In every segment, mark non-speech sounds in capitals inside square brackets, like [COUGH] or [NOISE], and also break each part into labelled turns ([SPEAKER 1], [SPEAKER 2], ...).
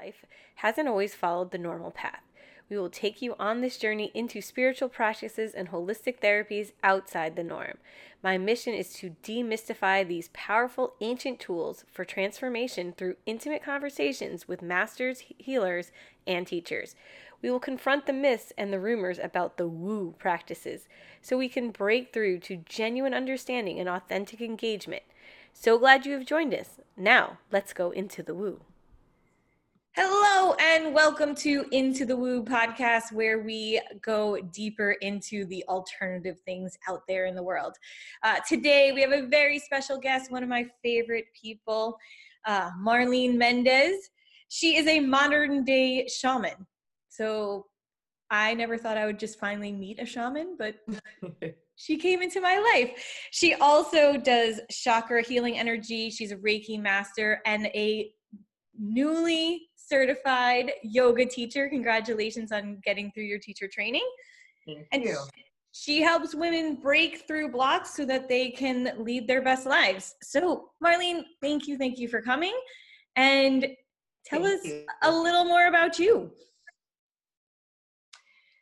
[SPEAKER 1] life hasn't always followed the normal path. We will take you on this journey into spiritual practices and holistic therapies outside the norm. My mission is to demystify these powerful ancient tools for transformation through intimate conversations with masters, healers, and teachers. We will confront the myths and the rumors about the woo practices so we can break through to genuine understanding and authentic engagement. So glad you have joined us. Now, let's go into the woo. Hello, and welcome to Into the Woo podcast, where we go deeper into the alternative things out there in the world. Uh, today, we have a very special guest, one of my favorite people, uh, Marlene Mendez. She is a modern day shaman. So, I never thought I would just finally meet a shaman, but [LAUGHS] she came into my life. She also does chakra healing energy. She's a Reiki master and a newly certified yoga teacher. Congratulations on getting through your teacher training.
[SPEAKER 2] Thank
[SPEAKER 1] and
[SPEAKER 2] you.
[SPEAKER 1] She helps women break through blocks so that they can lead their best lives. So, Marlene, thank you, thank you for coming. And tell
[SPEAKER 2] Thank
[SPEAKER 1] us
[SPEAKER 2] you.
[SPEAKER 1] a little more about you.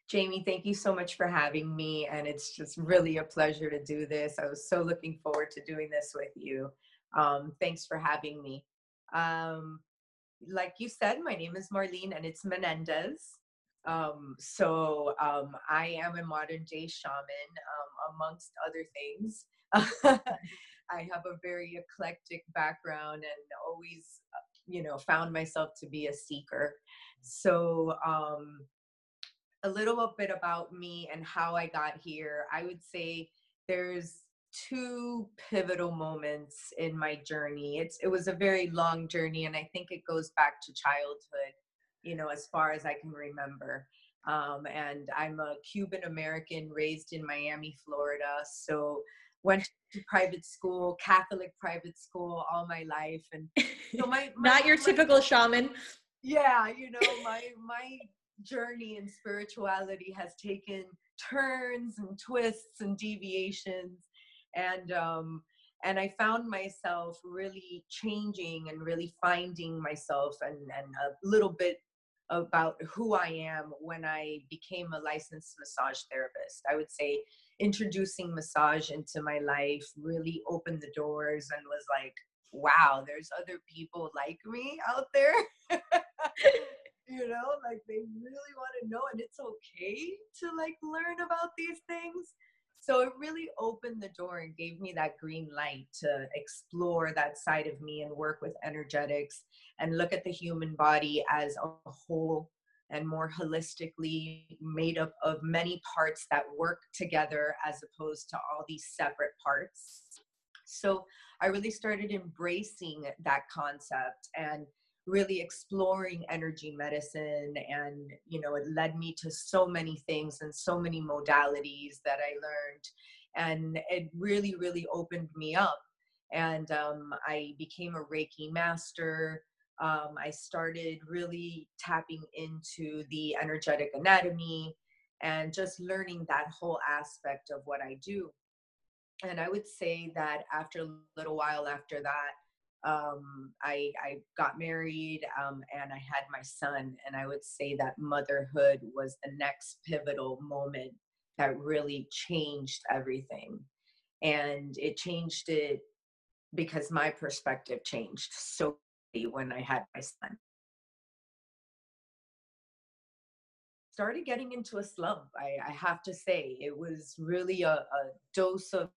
[SPEAKER 2] Jamie, thank you so much for having me. And it's just really a pleasure to do this. I was so looking forward to doing this with you. Um, thanks for having me. Um, like you said, my name is Marlene and it's Menendez. Um, so um, I am a modern day shaman, um, amongst other things. [LAUGHS] I have a very eclectic background and always, uh, you know, found myself to be a seeker. So, um, a little bit about me and how I got here. I would say there's two pivotal moments in my journey. It's it was a very long journey, and I think it goes back to childhood. You know, as far as I can remember. Um, and I'm a Cuban American raised in Miami, Florida. So went to private school, Catholic private school all my life, and
[SPEAKER 1] know, [LAUGHS] my, my not your my, typical shaman.
[SPEAKER 2] Yeah, you know, [LAUGHS] my my journey in spirituality has taken turns and twists and deviations and um and i found myself really changing and really finding myself and and a little bit about who i am when i became a licensed massage therapist. I would say introducing massage into my life really opened the doors and was like wow there's other people like me out there. [LAUGHS] You know like they really want to know and it's okay to like learn about these things so it really opened the door and gave me that green light to explore that side of me and work with energetics and look at the human body as a whole and more holistically made up of many parts that work together as opposed to all these separate parts. So i really started embracing that concept and really exploring energy medicine and you know it led me to so many things and so many modalities that i learned and it really really opened me up and um, i became a reiki master um, i started really tapping into the energetic anatomy and just learning that whole aspect of what i do. And i would say that after a little while after that um, I, I got married um, and I had my son. And I would say that motherhood was the next pivotal moment that really changed everything. And it changed it because my perspective changed so when I had my son. Started getting into a slump, I, I have to say. It was really a, a dose of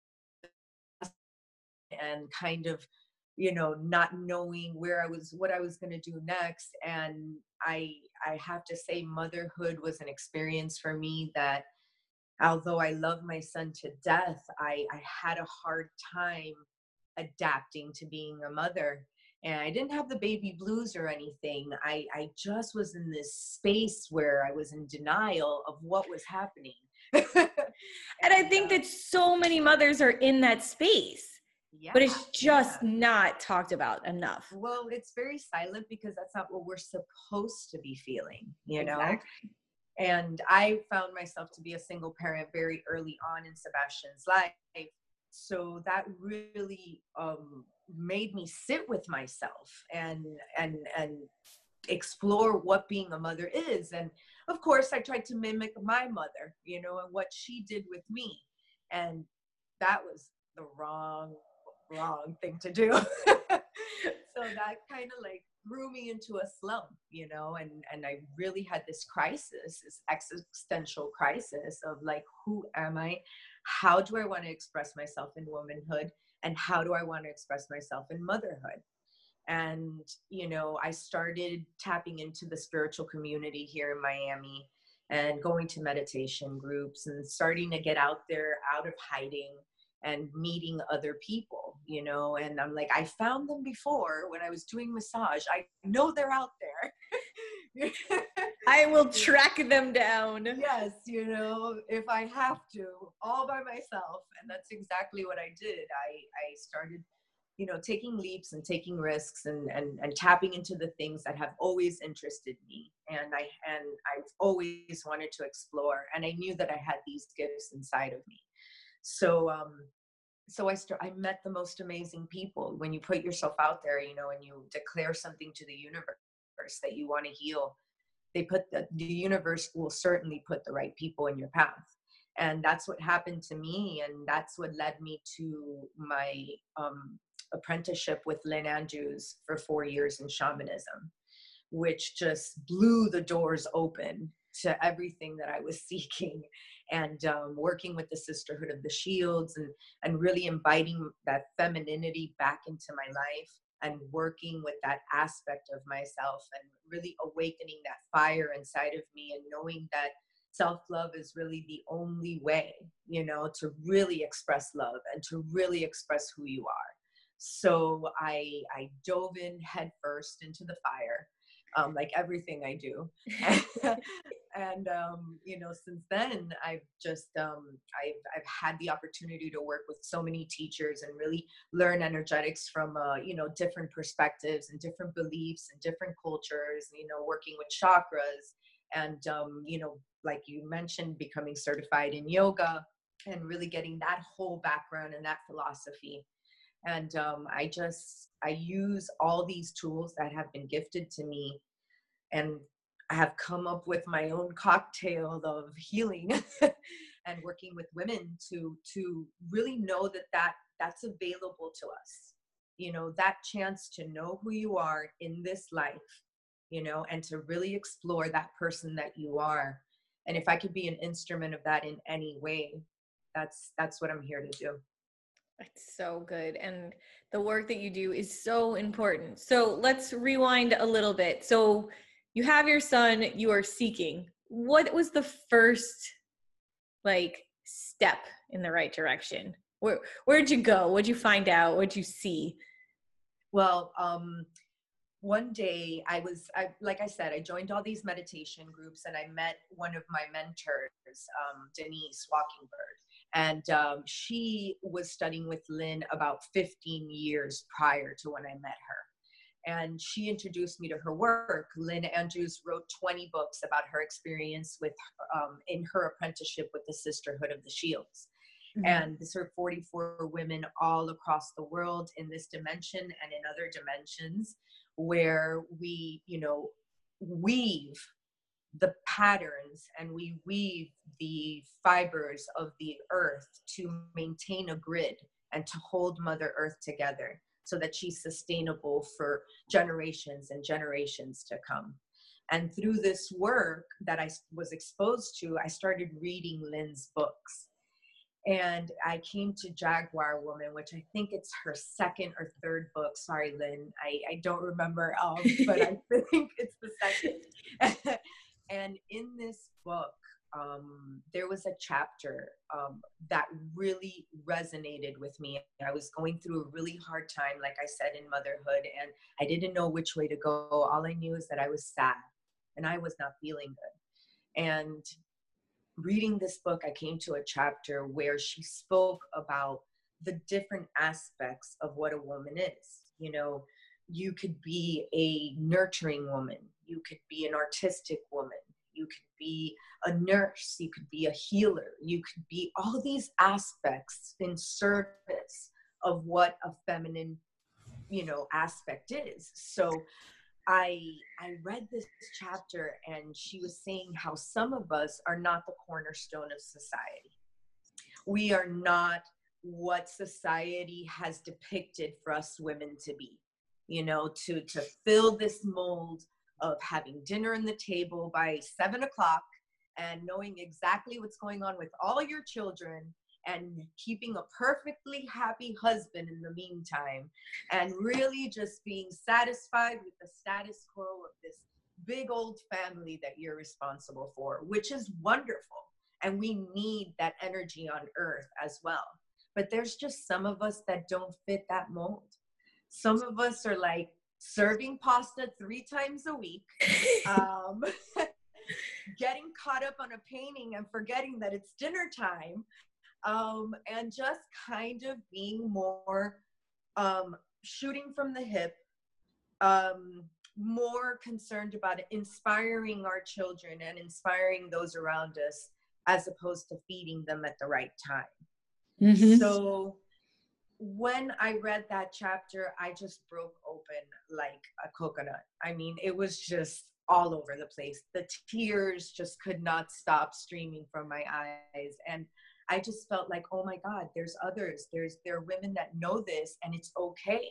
[SPEAKER 2] and kind of you know not knowing where i was what i was going to do next and i i have to say motherhood was an experience for me that although i love my son to death i i had a hard time adapting to being a mother and i didn't have the baby blues or anything. I i just was in this space where i was in denial of what was happening. [LAUGHS]
[SPEAKER 1] And, i think that so many mothers are in that space yeah, but it's just yeah. not talked about enough.
[SPEAKER 2] Well, it's very silent because that's not what we're supposed to be feeling, you know? Exactly. And I found myself to be a single parent very early on in Sebastian's life. So that really um, made me sit with myself and and and explore what being a mother is. And of course, I tried to mimic my mother, you know, and what she did with me. And that was the wrong, wrong thing to do. [LAUGHS] so that kind of like threw me into a slump, you know, and, and I really had this crisis, this existential crisis of like, who am I? How do I want to express myself in womanhood? And how do I want to express myself in motherhood? and you know i started tapping into the spiritual community here in miami and going to meditation groups and starting to get out there out of hiding and meeting other people you know and i'm like i found them before when i was doing massage. I know they're out there. [LAUGHS]
[SPEAKER 1] I will track them down.
[SPEAKER 2] Yes you know if i have to all by myself and that's exactly what i did. I i started you know taking leaps and taking risks and, and and tapping into the things that have always interested me and i and i've always wanted to explore and i knew that i had these gifts inside of me so um so i start i met the most amazing people when you put yourself out there you know and you declare something to the universe that you want to heal they put the, the universe will certainly put the right people in your path. And that's what happened to me and that's what led me to my um, apprenticeship with Lynn Andrews for four years in shamanism, which just blew the doors open to everything that I was [LAUGHS] seeking and um, working with the Sisterhood of the Shields and, and really inviting that femininity back into my life and working with that aspect of myself and really awakening that fire inside of me and knowing that self love is really the only way, you know, to really express love and to really express who you are. So I I dove in headfirst into the fire, um, like everything I do. [LAUGHS] [LAUGHS] and um, you know, since then I've just um, I've I've had the opportunity to work with so many teachers and really learn energetics from uh, you know different perspectives and different beliefs and different cultures. You know, working with chakras and um, you know, like you mentioned, becoming certified in yoga and really getting that whole background and that philosophy and um, i just i use all these tools that have been gifted to me and i have come up with my own cocktail of healing [LAUGHS] and working with women to to really know that that that's available to us you know that chance to know who you are in this life you know and to really explore that person that you are and if i could be an instrument of that in any way that's that's what i'm here to do
[SPEAKER 1] it's so good. And the work that you do is so important. So let's rewind a little bit. So you have your son, you are seeking. What was the first like step in the right direction? Where where'd you go? What'd you find out? What'd you see?
[SPEAKER 2] Well, um one day I was I like I said, I joined all these meditation groups and I met one of my mentors, um, Denise Walkingbird and um, she was studying with Lynn about 15 years prior to when I met her. And she introduced me to her work. Lynn Andrews wrote 20 books about her experience with um, in her apprenticeship with the Sisterhood of the Shields. Mm-hmm. And this are 44 women all across the world in this dimension and in other dimensions where we, you know, weave the patterns and we weave the fibers of the earth to maintain a grid and to hold mother earth together so that she's sustainable for generations and generations to come. And through this work that i was exposed to i started reading lynn's books. And i came to jaguar woman which i think it's her second or third book. Sorry lynn i, I don't remember um, but i [LAUGHS] think it's the second. [LAUGHS] And in this book, um, there was a chapter um, that really resonated with me. I was going through a really hard time, like I said, in motherhood, and I didn't know which way to go. All I knew is that I was sad and I was not feeling good. And reading this book, I came to a chapter where she spoke about the different aspects of what a woman is. You know, you could be a nurturing woman, you could be an artistic woman, you could be a nurse, you could be a healer, you could be all these aspects in service of what a feminine, you know, aspect is. So I I read this chapter and she was saying how some of us are not the cornerstone of society. We are not what society has depicted for us women to be. You know, to to fill this mold of having dinner on the table by seven o'clock and knowing exactly what's going on with all your children and keeping a perfectly happy husband in the meantime and really just being satisfied with the status quo of this big old family that you're responsible for which is wonderful. And we need that energy on earth as well. But there's just some of us that don't fit that mold. Some of us are like serving pasta three times a week [LAUGHS] um, [LAUGHS] getting caught up on a painting and forgetting that it's dinner time um, and just kind of being more um, shooting from the hip, um, more concerned about inspiring our children and inspiring those around us as opposed to feeding them at the right time. Mm-hmm. So when I read that chapter, I just broke open like a coconut. I mean, it was just all over the place. The tears just could not stop streaming from my eyes. And I just felt like, oh my God, there's others. There's there are women that know this and it's okay.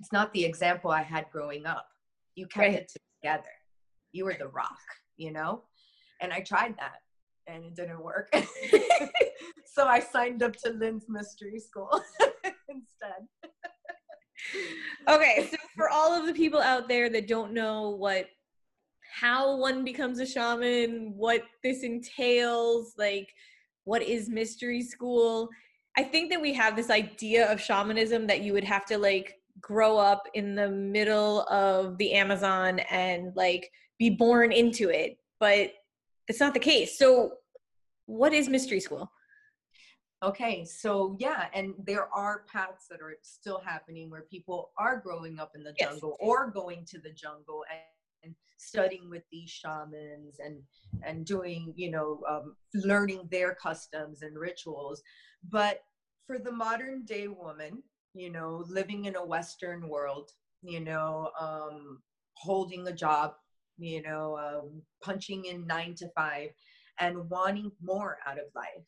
[SPEAKER 2] It's not the example I had growing up. You kept right. it together. You were the rock, you know? And I tried that and it didn't work. [LAUGHS] so I signed up to Lynn's mystery school [LAUGHS] instead.
[SPEAKER 1] okay, so for all of the people out there that don't know what how one becomes a shaman, what this entails, like what is mystery school. I think that we have this idea of shamanism that you would have to like grow up in the middle of the Amazon and like be born into it, but it's not the case. So, what is mystery school?
[SPEAKER 2] Okay, so yeah, and there are paths that are still happening where people are growing up in the jungle or going to the jungle and and studying with these shamans and and doing you know um, learning their customs and rituals but for the modern day woman you know living in a western world you know um, holding a job you know um, punching in nine to five and wanting more out of life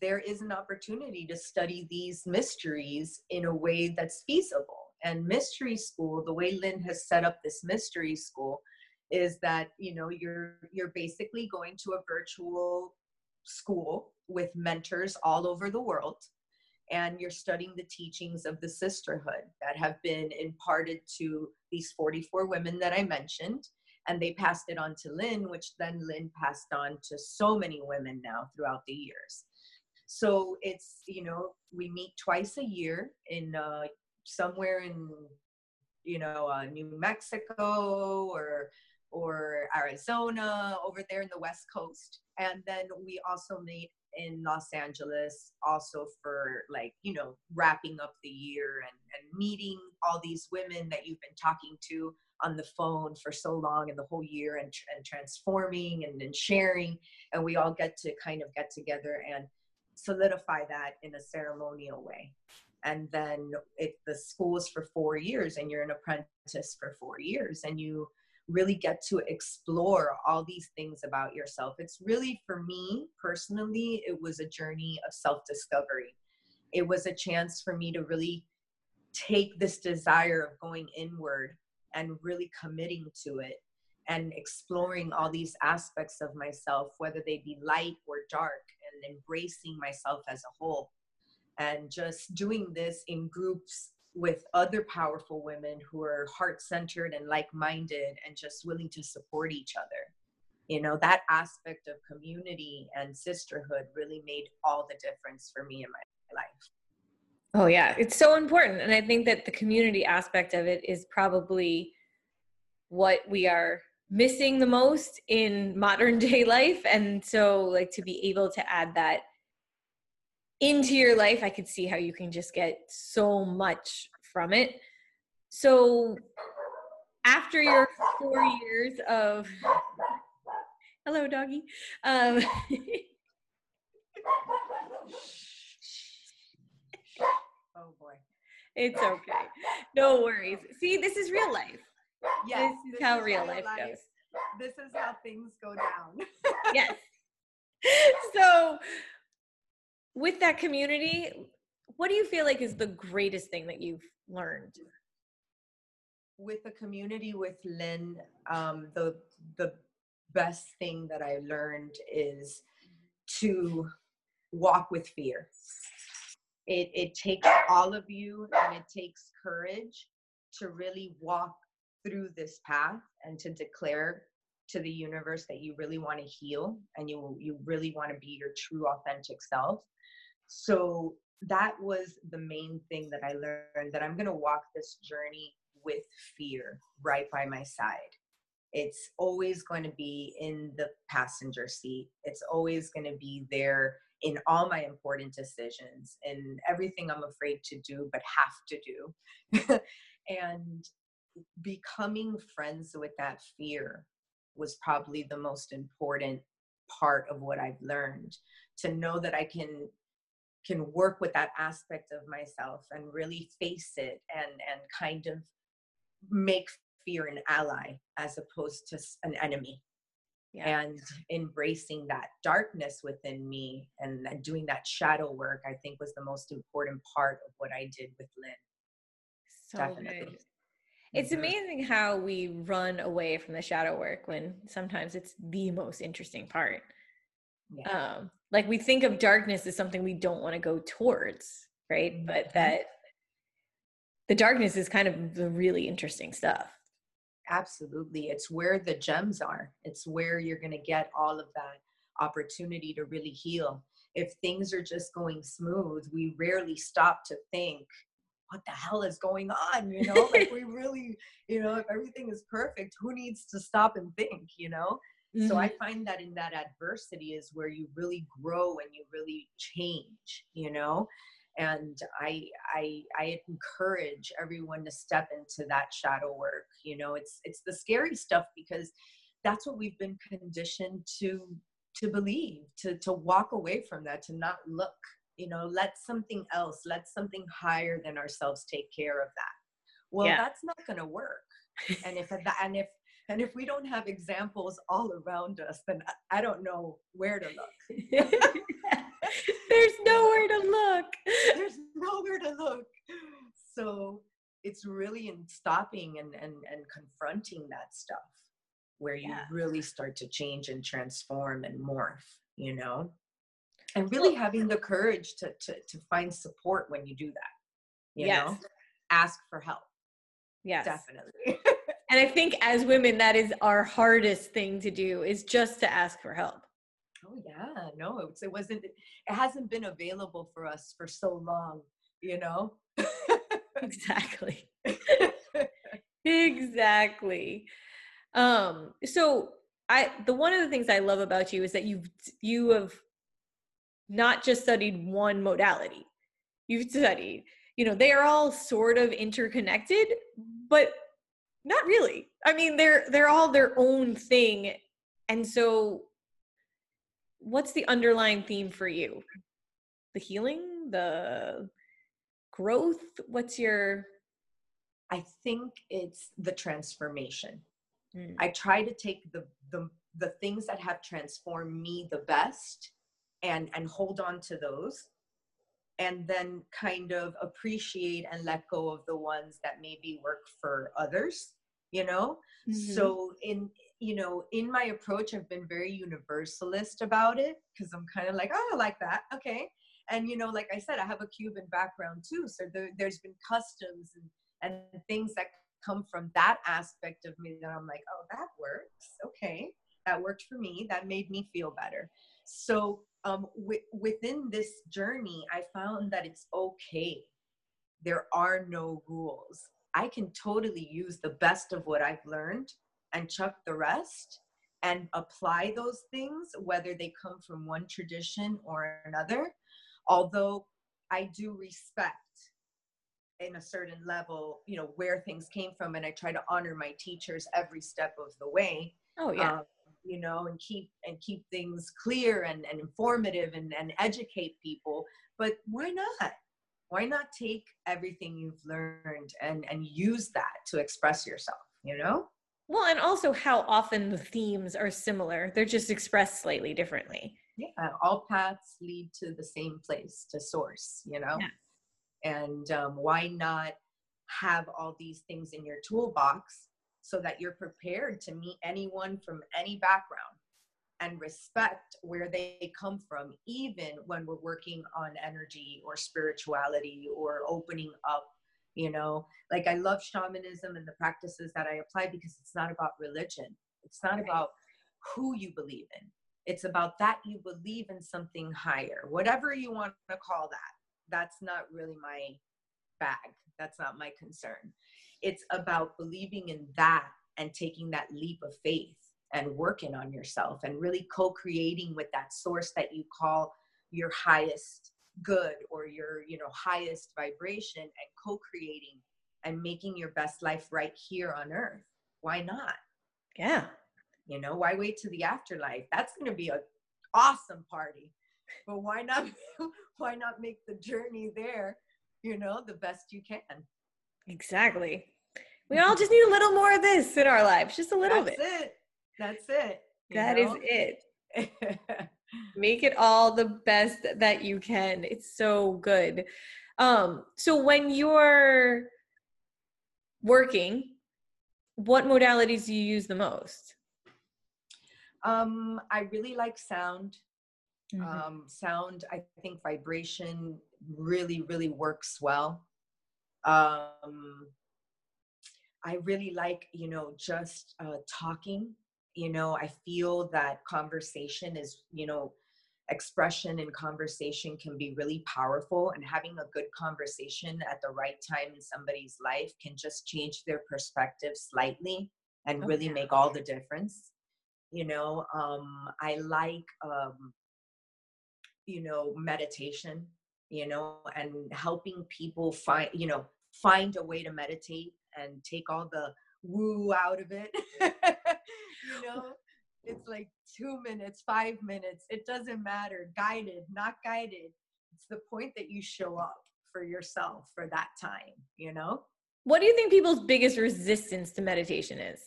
[SPEAKER 2] there is an opportunity to study these mysteries in a way that's feasible and mystery school the way lynn has set up this mystery school is that you know you're you're basically going to a virtual school with mentors all over the world and you're studying the teachings of the sisterhood that have been imparted to these 44 women that I mentioned. And they passed it on to Lynn, which then Lynn passed on to so many women now throughout the years. So it's, you know, we meet twice a year in uh, somewhere in you know uh, New Mexico or or Arizona over there in the West Coast, and then we also meet in Los Angeles also for like you know wrapping up the year and and meeting all these women that you've been talking to on the phone for so long and the whole year and, and transforming and, and sharing and we all get to kind of get together and solidify that in a ceremonial way. And then if the school is for four years and you're an apprentice for four years and you really get to explore all these things about yourself it's really for me personally it was a journey of self-discovery. It was a chance for me to really take this desire of going inward and really committing to it and exploring all these aspects of myself whether they be light or dark and embracing myself as a whole and just doing this in groups with other powerful women who are heart centered and like minded and just willing to support each other. You know, that aspect of community and sisterhood really made all the difference for me in my life.
[SPEAKER 1] Oh, yeah, it's so important. And I think that the community aspect of it is probably what we are missing the most in modern [LAUGHS] day life. And so, like, to be able to add that into your life, I could see how you can just get so much from it. So after your four years of [LAUGHS] hello doggy um, [LAUGHS]
[SPEAKER 2] oh boy
[SPEAKER 1] it's okay no worries see this is real life
[SPEAKER 2] Yes,
[SPEAKER 1] this is how real life goes.
[SPEAKER 2] This is how things go down. [LAUGHS]
[SPEAKER 1] yes. So, with that community, what do you feel like is the greatest thing that you've learned?
[SPEAKER 2] With the community with Lynn, um, the the best thing that I learned is to walk with fear. It it takes all of you and it takes courage to really walk through this path and to declare to the universe that you really want to heal and you you really want to be your true authentic self. So that was the main thing that i learned that i'm going to walk this journey with fear right by my side. It's always going to be in the passenger seat. It's always going to be there in all my important decisions and everything i'm afraid to do but have to do. [LAUGHS] And becoming friends with that fear was probably the most important part of what I've learned. To know that I can can work with that aspect of myself and really face it and and kind of make fear an ally as opposed to an enemy yeah. and embracing that darkness within me and doing that shadow work i think was the most important part of what i did with lynn
[SPEAKER 1] so Definitely. good it's mm-hmm. amazing how we run away from the shadow work when sometimes it's the most interesting part. Yeah. Um, like we think of darkness as something we don't want to go towards, right? Mm-hmm. But that the darkness is kind of the really interesting stuff.
[SPEAKER 2] Absolutely. It's where the gems are. It's where you're going to get all of that opportunity to really heal. If things are just going smooth, we rarely stop to think what the hell is going on you know like we [LAUGHS] really you know if everything is perfect who needs to stop and think you know mm-hmm. so i mm-hmm. find that in that adversity is where you really grow and you really change you know and I, I i encourage everyone to step into that shadow work you know it's it's the scary stuff because that's what we've been conditioned to to believe to to walk away from that to not look you know let something else let something higher than ourselves take care of that. Well yeah. that's not going to work. And if and if and if we don't have examples all around us then i don't know where to look [LAUGHS]
[SPEAKER 1] there's nowhere to look.
[SPEAKER 2] There's nowhere to look. So it's really in stopping and and, and confronting that stuff where you yeah. really start to change and transform and morph you know? And really having the courage to to to find support when you do that you yes. know? Ask for help.
[SPEAKER 1] Yes.
[SPEAKER 2] Definitely. [LAUGHS]
[SPEAKER 1] And i think as women that is our hardest thing to do is just to ask for help
[SPEAKER 2] yeah no it, it wasn't it hasn't been available for us for so long you know [LAUGHS]
[SPEAKER 1] exactly [LAUGHS] exactly um so i the one of the things i love about you is that you've you have not just studied one modality. You've studied, you know, they are all sort of interconnected, but not really. I mean, they're they're all their own thing. And so what's the underlying theme for you? The healing, the growth? What's your
[SPEAKER 2] I think it's the transformation. Mm. I try to take the the the things that have transformed me the best and and hold on to those and then kind of appreciate and let go of the ones that maybe work for others you know mm-hmm. so in you know in my approach i've been very universalist about it because i'm kind of like oh i like that okay and you know like i said i have a cuban background too so there, has been customs and, and things that come from that aspect of me that i'm like oh that works okay that worked for me that made me feel better so um, w- within this journey, I found that it's okay. There are no rules. I can totally use the best of what I've learned and chuck the rest and apply those things, whether they come from one tradition or another. Although I do respect in a certain level, you know, where things came from, and I try to honor my teachers every step of the way.
[SPEAKER 1] Oh, yeah. Um,
[SPEAKER 2] you know and keep and keep things clear and, and informative and, and educate people but why not why not take everything you've learned and and use that to express yourself you know?
[SPEAKER 1] Well, and also how often the themes are similar. They're just expressed slightly differently.
[SPEAKER 2] Yeah, all paths lead to the same place, to source, you know? Yeah. And um, why not have all these things in your toolbox so that you're prepared to meet anyone from any background and respect where they come from, even when we're working on energy or spirituality or opening up you know like i love shamanism and the practices that i apply because it's not about religion. It's not about who you believe in. It's about that you believe in something higher whatever you want to call that. That's not really my bag. That's not my concern. It's about believing in that and taking that leap of faith and working on yourself and really co-creating with that source that you call your highest good or your you know highest vibration and co-creating and making your best life right here on earth. Why not?
[SPEAKER 1] Yeah.
[SPEAKER 2] You know why wait to the afterlife? That's going to be an awesome party but why not [LAUGHS] why not make the journey there you know the best you can?
[SPEAKER 1] Exactly. We [LAUGHS] all just need a little more of this in our lives just a little bit.
[SPEAKER 2] that's
[SPEAKER 1] bit.
[SPEAKER 2] it. That's it
[SPEAKER 1] That know? is it [LAUGHS] make it all the best that you can. It's so good. Um so when you're working what modalities do you use the most?
[SPEAKER 2] Um i really like sound. Mm-hmm. um sound i think vibration really really works well. Um i really like you know just uh talking you know i feel that conversation is you know expression and conversation can be really powerful and having a good conversation at the right time in somebody's life can just change their perspective slightly and okay. really make all the difference you know um i like um you know meditation you know and helping people find you know find a way to meditate and take all the woo out of it [LAUGHS] you know? [LAUGHS] It's like two minutes five minutes it doesn't matter guided not guided. It's the point that you show up for yourself for that time you know?
[SPEAKER 1] What do you think people's biggest resistance to meditation is?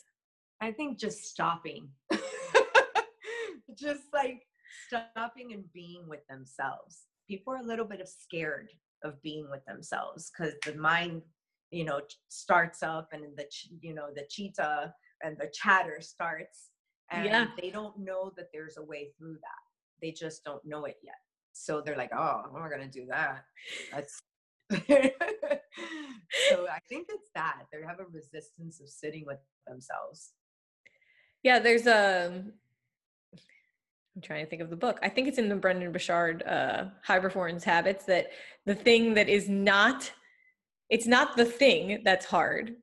[SPEAKER 2] I think just stopping. [LAUGHS] Just like stopping and being with themselves. People are a little bit of scared of being with themselves because the mind you know starts up and the you know the cheetah and the chatter starts and yeah. they don't know that there's a way through that. They just don't know it yet. So they're like oh i'm not going to do that. That's [LAUGHS] so i think it's that. They have a resistance of sitting with themselves.
[SPEAKER 1] Yeah there's a um, I'm trying to think of the book. I think it's in the Brendon Burchard uh, High Performance Habits that the thing that is not it's not the thing that's hard.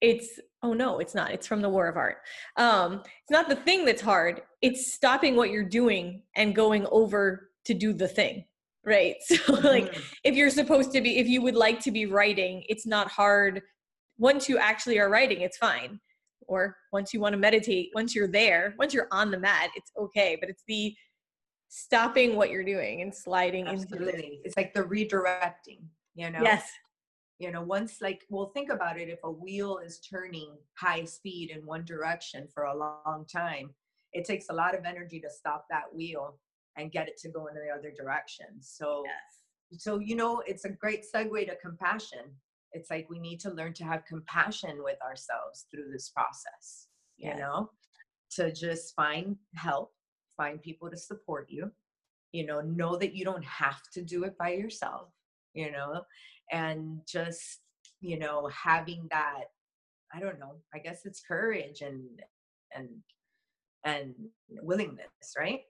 [SPEAKER 1] It's oh no it's not. It's from the war of art. Um it's not the thing that's hard. It's stopping what you're doing and going over to do the thing right? [LAUGHS] So like mm-hmm. if you're supposed to be if you would like to be writing it's not hard. Once you actually are writing it's fine. Or once you want to meditate once you're there once you're on the mat it's okay but it's the stopping what you're doing and sliding Absolutely. into
[SPEAKER 2] it. it's like the redirecting you know?
[SPEAKER 1] Yes
[SPEAKER 2] you know once like well think about it if a wheel is turning high speed in one direction for a long time it takes a lot of energy to stop that wheel and get it to go in the other direction so yes. so you know it's a great segue to compassion it's like we need to learn to have compassion with ourselves through this process yes. you know to just find help find people to support you you know know that you don't have to do it by yourself you know and just you know having that i don't know i guess it's courage and and and willingness right?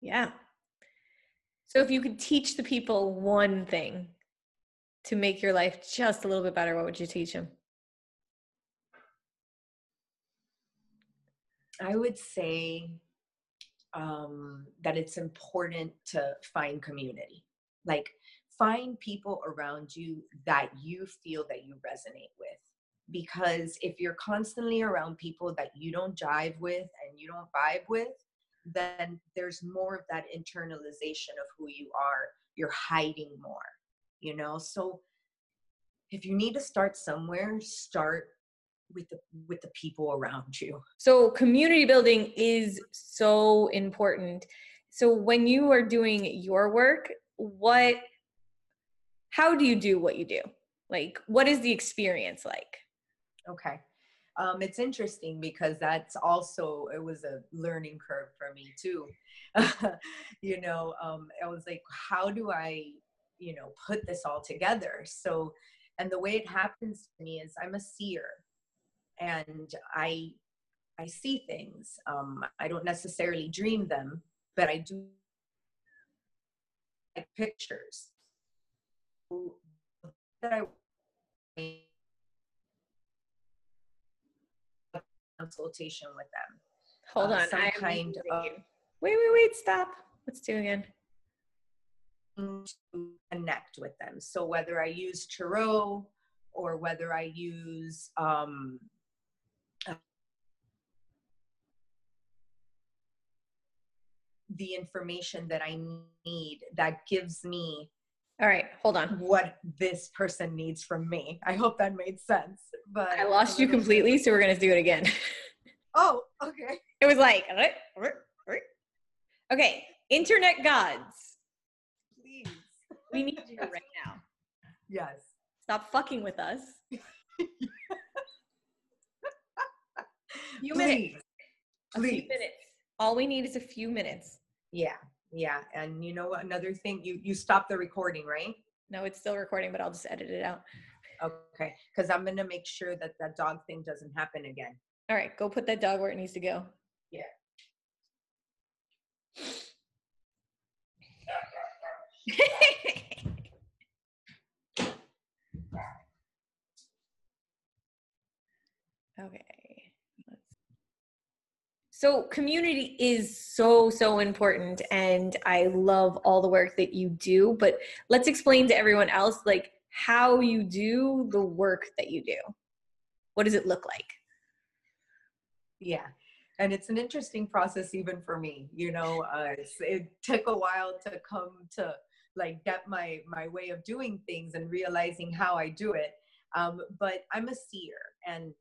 [SPEAKER 1] Yeah. So if you could teach the people one thing to make your life just a little bit better what would you teach them
[SPEAKER 2] i would say um, that it's important to find community. Like find people around you that you feel that you resonate with. Because if you're constantly around people that you don't jive with and you don't vibe with then there's more of that internalization of who you are. You're hiding more you know? So if you need to start somewhere start with the with the people around you.
[SPEAKER 1] So community building is so important. So when you are doing your work what how do you do what you do? Like what is the experience like?
[SPEAKER 2] Okay. Um, it's interesting because that's also it was a learning curve for me too. [LAUGHS] You know um, i was like how do i you know put this all together? So and the way it happens to me is i'm a seer and i i see things. Um, i don't necessarily dream them but i do like pictures that i consultation with them.
[SPEAKER 1] Hold uh, on, some I kind of wait, wait, wait, stop. Let's do again.
[SPEAKER 2] To connect with them. So whether I use tarot or whether I use um, the information that I need that gives me
[SPEAKER 1] all right, hold on.
[SPEAKER 2] What this person needs from me. I hope that made sense. But
[SPEAKER 1] I lost you completely, so we're gonna do it again.
[SPEAKER 2] Oh, okay.
[SPEAKER 1] It was like, okay, internet gods.
[SPEAKER 2] Please.
[SPEAKER 1] We need you right now.
[SPEAKER 2] Yes.
[SPEAKER 1] Stop fucking with us. [LAUGHS]
[SPEAKER 2] few Please. minutes.
[SPEAKER 1] Please. A few minutes. All we need is a few minutes.
[SPEAKER 2] Yeah. Yeah. And you know another thing, you you stop the recording, right?
[SPEAKER 1] No, it's still recording, but I'll just edit it out.
[SPEAKER 2] Okay. Because I'm gonna make sure that that dog thing doesn't happen again.
[SPEAKER 1] All right, go put that dog where it needs to go.
[SPEAKER 2] Yeah. [LAUGHS]
[SPEAKER 1] okay. So, community is so, so important. And I love all the work that you do. But let's explain to everyone else, like, how you do the work that you do. What does it look like?
[SPEAKER 2] yeah and it's an interesting process even for me you know uh, it took a while to come to like get my my way of doing things and realizing how i do it um, but i'm a seer and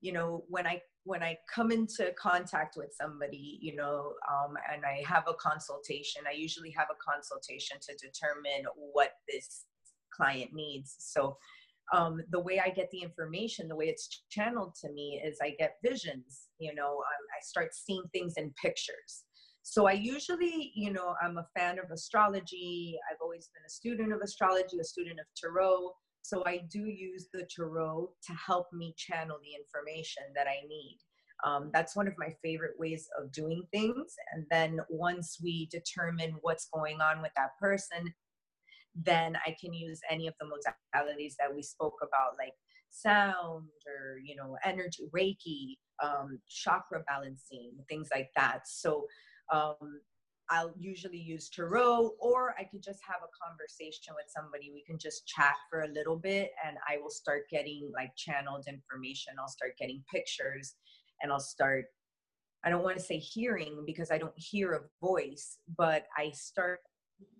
[SPEAKER 2] you know when i when i come into contact with somebody you know um, and i have a consultation i usually have a consultation to determine what this client needs so um, the way I get the information, the way it's channeled to me is I get visions, you know, um, I start seeing things in pictures. So I usually, you know, I'm a fan of astrology. I've always been a student of astrology, a student of tarot. So I do use the tarot to help me channel the information that I need. Um, that's one of my favorite ways of doing things. And then once we determine what's going on with that person, then I can use any of the modalities that we spoke about, like sound or you know energy, Reiki, um, chakra balancing, things like that. So um, I'll usually use tarot, or I could just have a conversation with somebody. We can just chat for a little bit, and I will start getting like channeled information. I'll start getting pictures, and I'll start. I don't want to say hearing because I don't hear a voice, but I start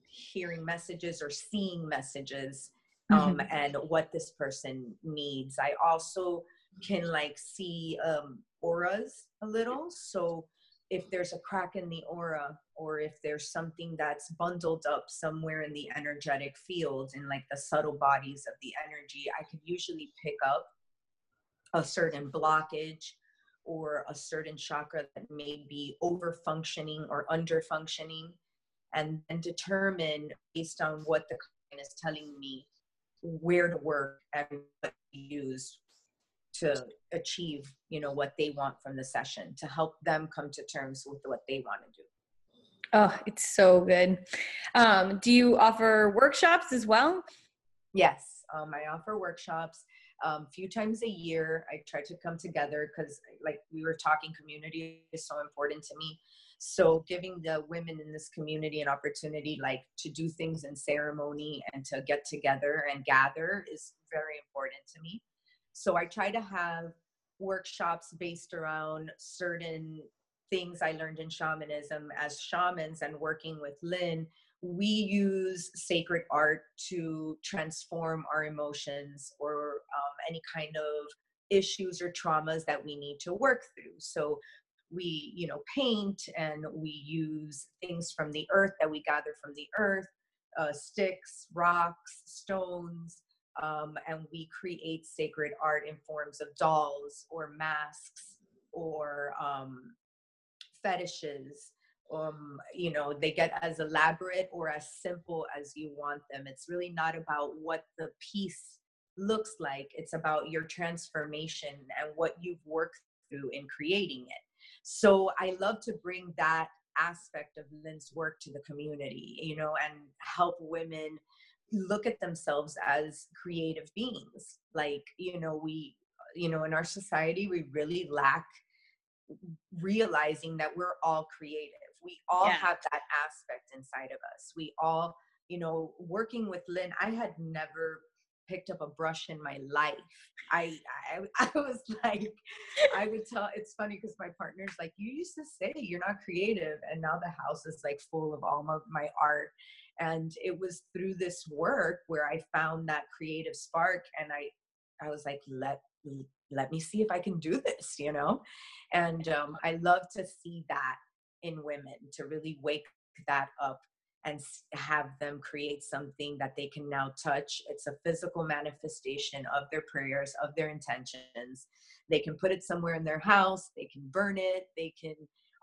[SPEAKER 2] hearing messages or seeing messages um, mm-hmm. and what this person needs. I also can like see um, auras a little. So if there's a crack in the aura or if there's something that's bundled up somewhere in the energetic field in like the subtle bodies of the energy, I could usually pick up a certain blockage or a certain chakra that may be over functioning or under functioning and then determine based on what the client is telling me where to work and what to use to achieve you know what they want from the session to help them come to terms with what they want to do.
[SPEAKER 1] Oh it's so good. Um, do you offer workshops as well?
[SPEAKER 2] Yes um, i offer workshops a um, few times a year. I try to come together because like we were talking community is so important to me. So giving the women in this community an opportunity like to do things in ceremony and to get together and gather is very important to me. So I try to have workshops based around certain things I learned in shamanism as shamans and working with Lynn. We use sacred art to transform our emotions or um, any kind of issues or traumas that we need to work through. So we, you know, paint and we use things from the earth that we gather from the earth, uh, sticks, rocks, stones, um, and we create sacred art in forms of dolls or masks or um, fetishes. Um you know they get as elaborate or as simple as you want them. It's really not about what the piece looks like. It's about your transformation and what you've worked through in creating it. So i love to bring that aspect of lynn's work to the community you know and help women look at themselves as creative beings. Like you know we you know in our society we really lack realizing that we're all creative. We all yeah. have that aspect inside of us. We all you know working with lynn i had never picked up a brush in my life. I i, [LAUGHS] I was like i would tell it's funny because my partner's like you used to say you're not creative and now the house is like full of all of my art. And it was through this work where i found that creative spark and i i was like let let me see if i can do this you know? And um, i love to see that in women to really wake that up and have them create something that they can now touch. It's a physical manifestation of their prayers, of their intentions. They can put it somewhere in their house, they can burn it, they can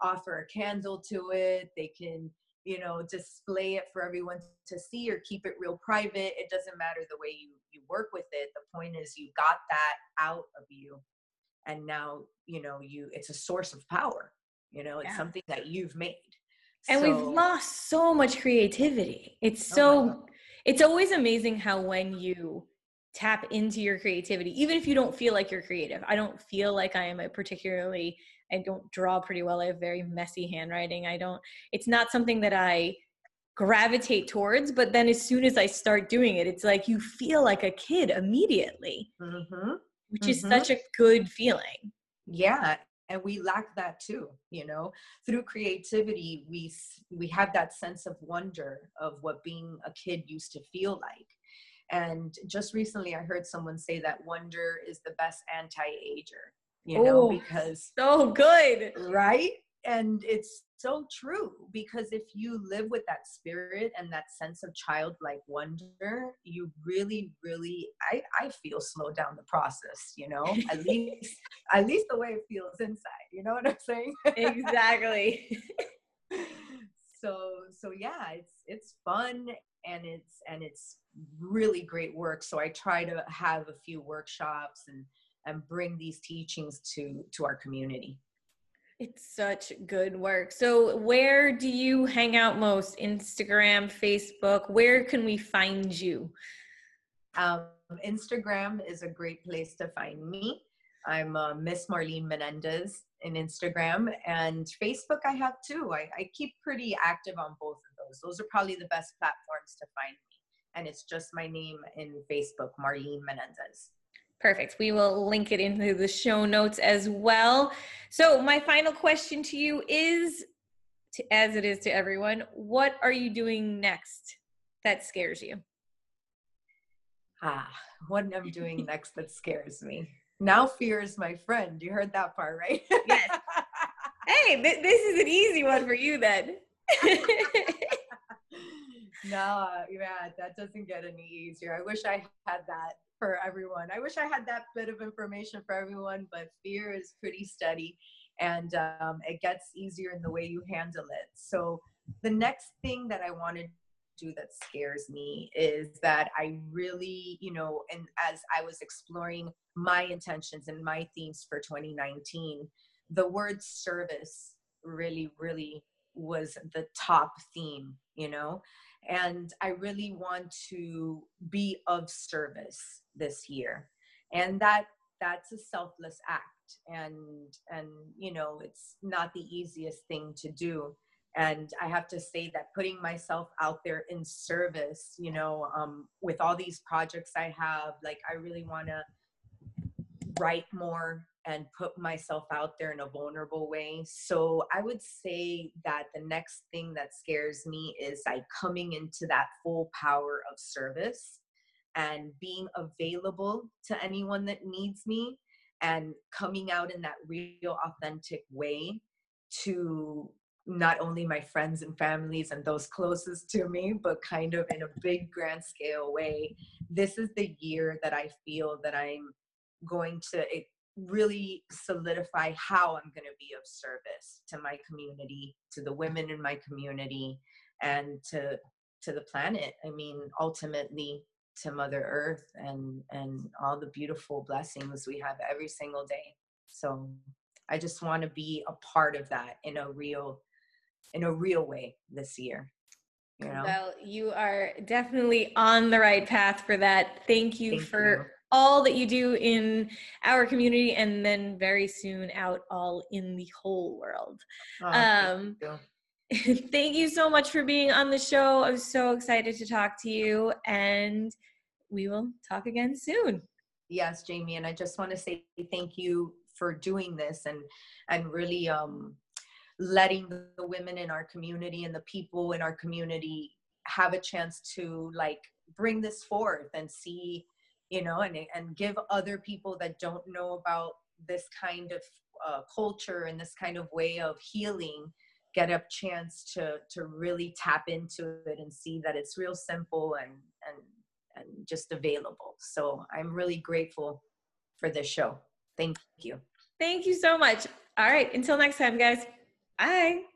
[SPEAKER 2] offer a candle to it, they can, you know, display it for everyone to see or keep it real private. It doesn't matter the way you you work with it. The point is you got that out of you and now, you know, you it's a source of power. You know, it's yeah. something that you've made
[SPEAKER 1] and so, we've lost so much creativity. It's oh so oh it's always amazing how when you tap into your creativity even if you don't feel like you're creative i don't feel like i am a particularly i don't draw pretty well i have very messy handwriting i don't it's not something that i gravitate towards but then as soon as i start doing it it's like you feel like a kid immediately. Mm-hmm. which mm-hmm. is such a good feeling.
[SPEAKER 2] Yeah and we lack that too you know? Through creativity we we have that sense of wonder of what being a kid used to feel like. And just recently i heard someone say that wonder is the best anti-ager you know oh, because
[SPEAKER 1] so good.
[SPEAKER 2] Right and it's so true because if you live with that spirit and that sense of childlike wonder you really really i i feel slow down the process you know? At [LAUGHS] least at least the way it feels inside you know what i'm saying?
[SPEAKER 1] Exactly. [LAUGHS]
[SPEAKER 2] So so yeah it's it's fun and it's and it's really great work. So i try to have a few workshops and and bring these teachings to to our community
[SPEAKER 1] it's such good work. So, where do you hang out most? Instagram, Facebook? Where can we find you?
[SPEAKER 2] Um, Instagram is a great place to find me. I'm uh, Miss Marlene Menendez in Instagram and Facebook. I have too. I, I keep pretty active on both of those. Those are probably the best platforms to find me. And it's just my name in Facebook, Marlene Menendez.
[SPEAKER 1] Perfect. We will link it into the show notes as well. So, my final question to you is to, as it is to everyone, what are you doing next that scares you?
[SPEAKER 2] Ah, what am I'm doing [LAUGHS] next that scares me. Now fear is my friend. You heard that part, right? yes.
[SPEAKER 1] Hey, th- this is an easy one for you then. [LAUGHS] [LAUGHS]
[SPEAKER 2] no, yeah, that doesn't get any easier. I wish I had that for everyone. I wish I had that bit of information for everyone, but fear is pretty steady and um, it gets easier in the way you handle it. So, the next thing that I want to do that scares me is that I really, you know, and as I was exploring my intentions and my themes for 2019, the word service really, really was the top theme, you know? and i really want to be of service this year. And that that's a selfless act. And and you know it's not the easiest thing to do. And i have to say that putting myself out there in service you know um, with all these projects i have like i really want to write more and put myself out there in a vulnerable way. So I would say that the next thing that scares me is like coming into that full power of service and being available to anyone that needs me and coming out in that real authentic way to not only my friends and families and those closest to me, but kind of in a big grand scale way. This is the year that I feel that I'm going to eh, really solidify how I'm going to be of service to my community, to the women in my community, and to to the planet. I mean, ultimately to Mother Earth and and all the beautiful blessings we have every single day. So I just want to be a part of that in a real in a real way this year.
[SPEAKER 1] You know? Well, you are definitely on the right path for that. Thank you Thank for you. all that you do in our community and then very soon out all in the whole world. Oh, um, thank, you. [LAUGHS] thank you so much for being on the show. I'm so excited to talk to you and we will talk again soon.
[SPEAKER 2] Yes, Jamie, and I just want to say thank you for doing this and and really um letting the women in our community and the people in our community have a chance to like bring this forth and see you know and and give other people that don't know about this kind of uh, culture and this kind of way of healing get a chance to to really tap into it and see that it's real simple and and and just available. So i'm really grateful for this show. Thank you.
[SPEAKER 1] Thank you so much. All right until next time guys. Bye.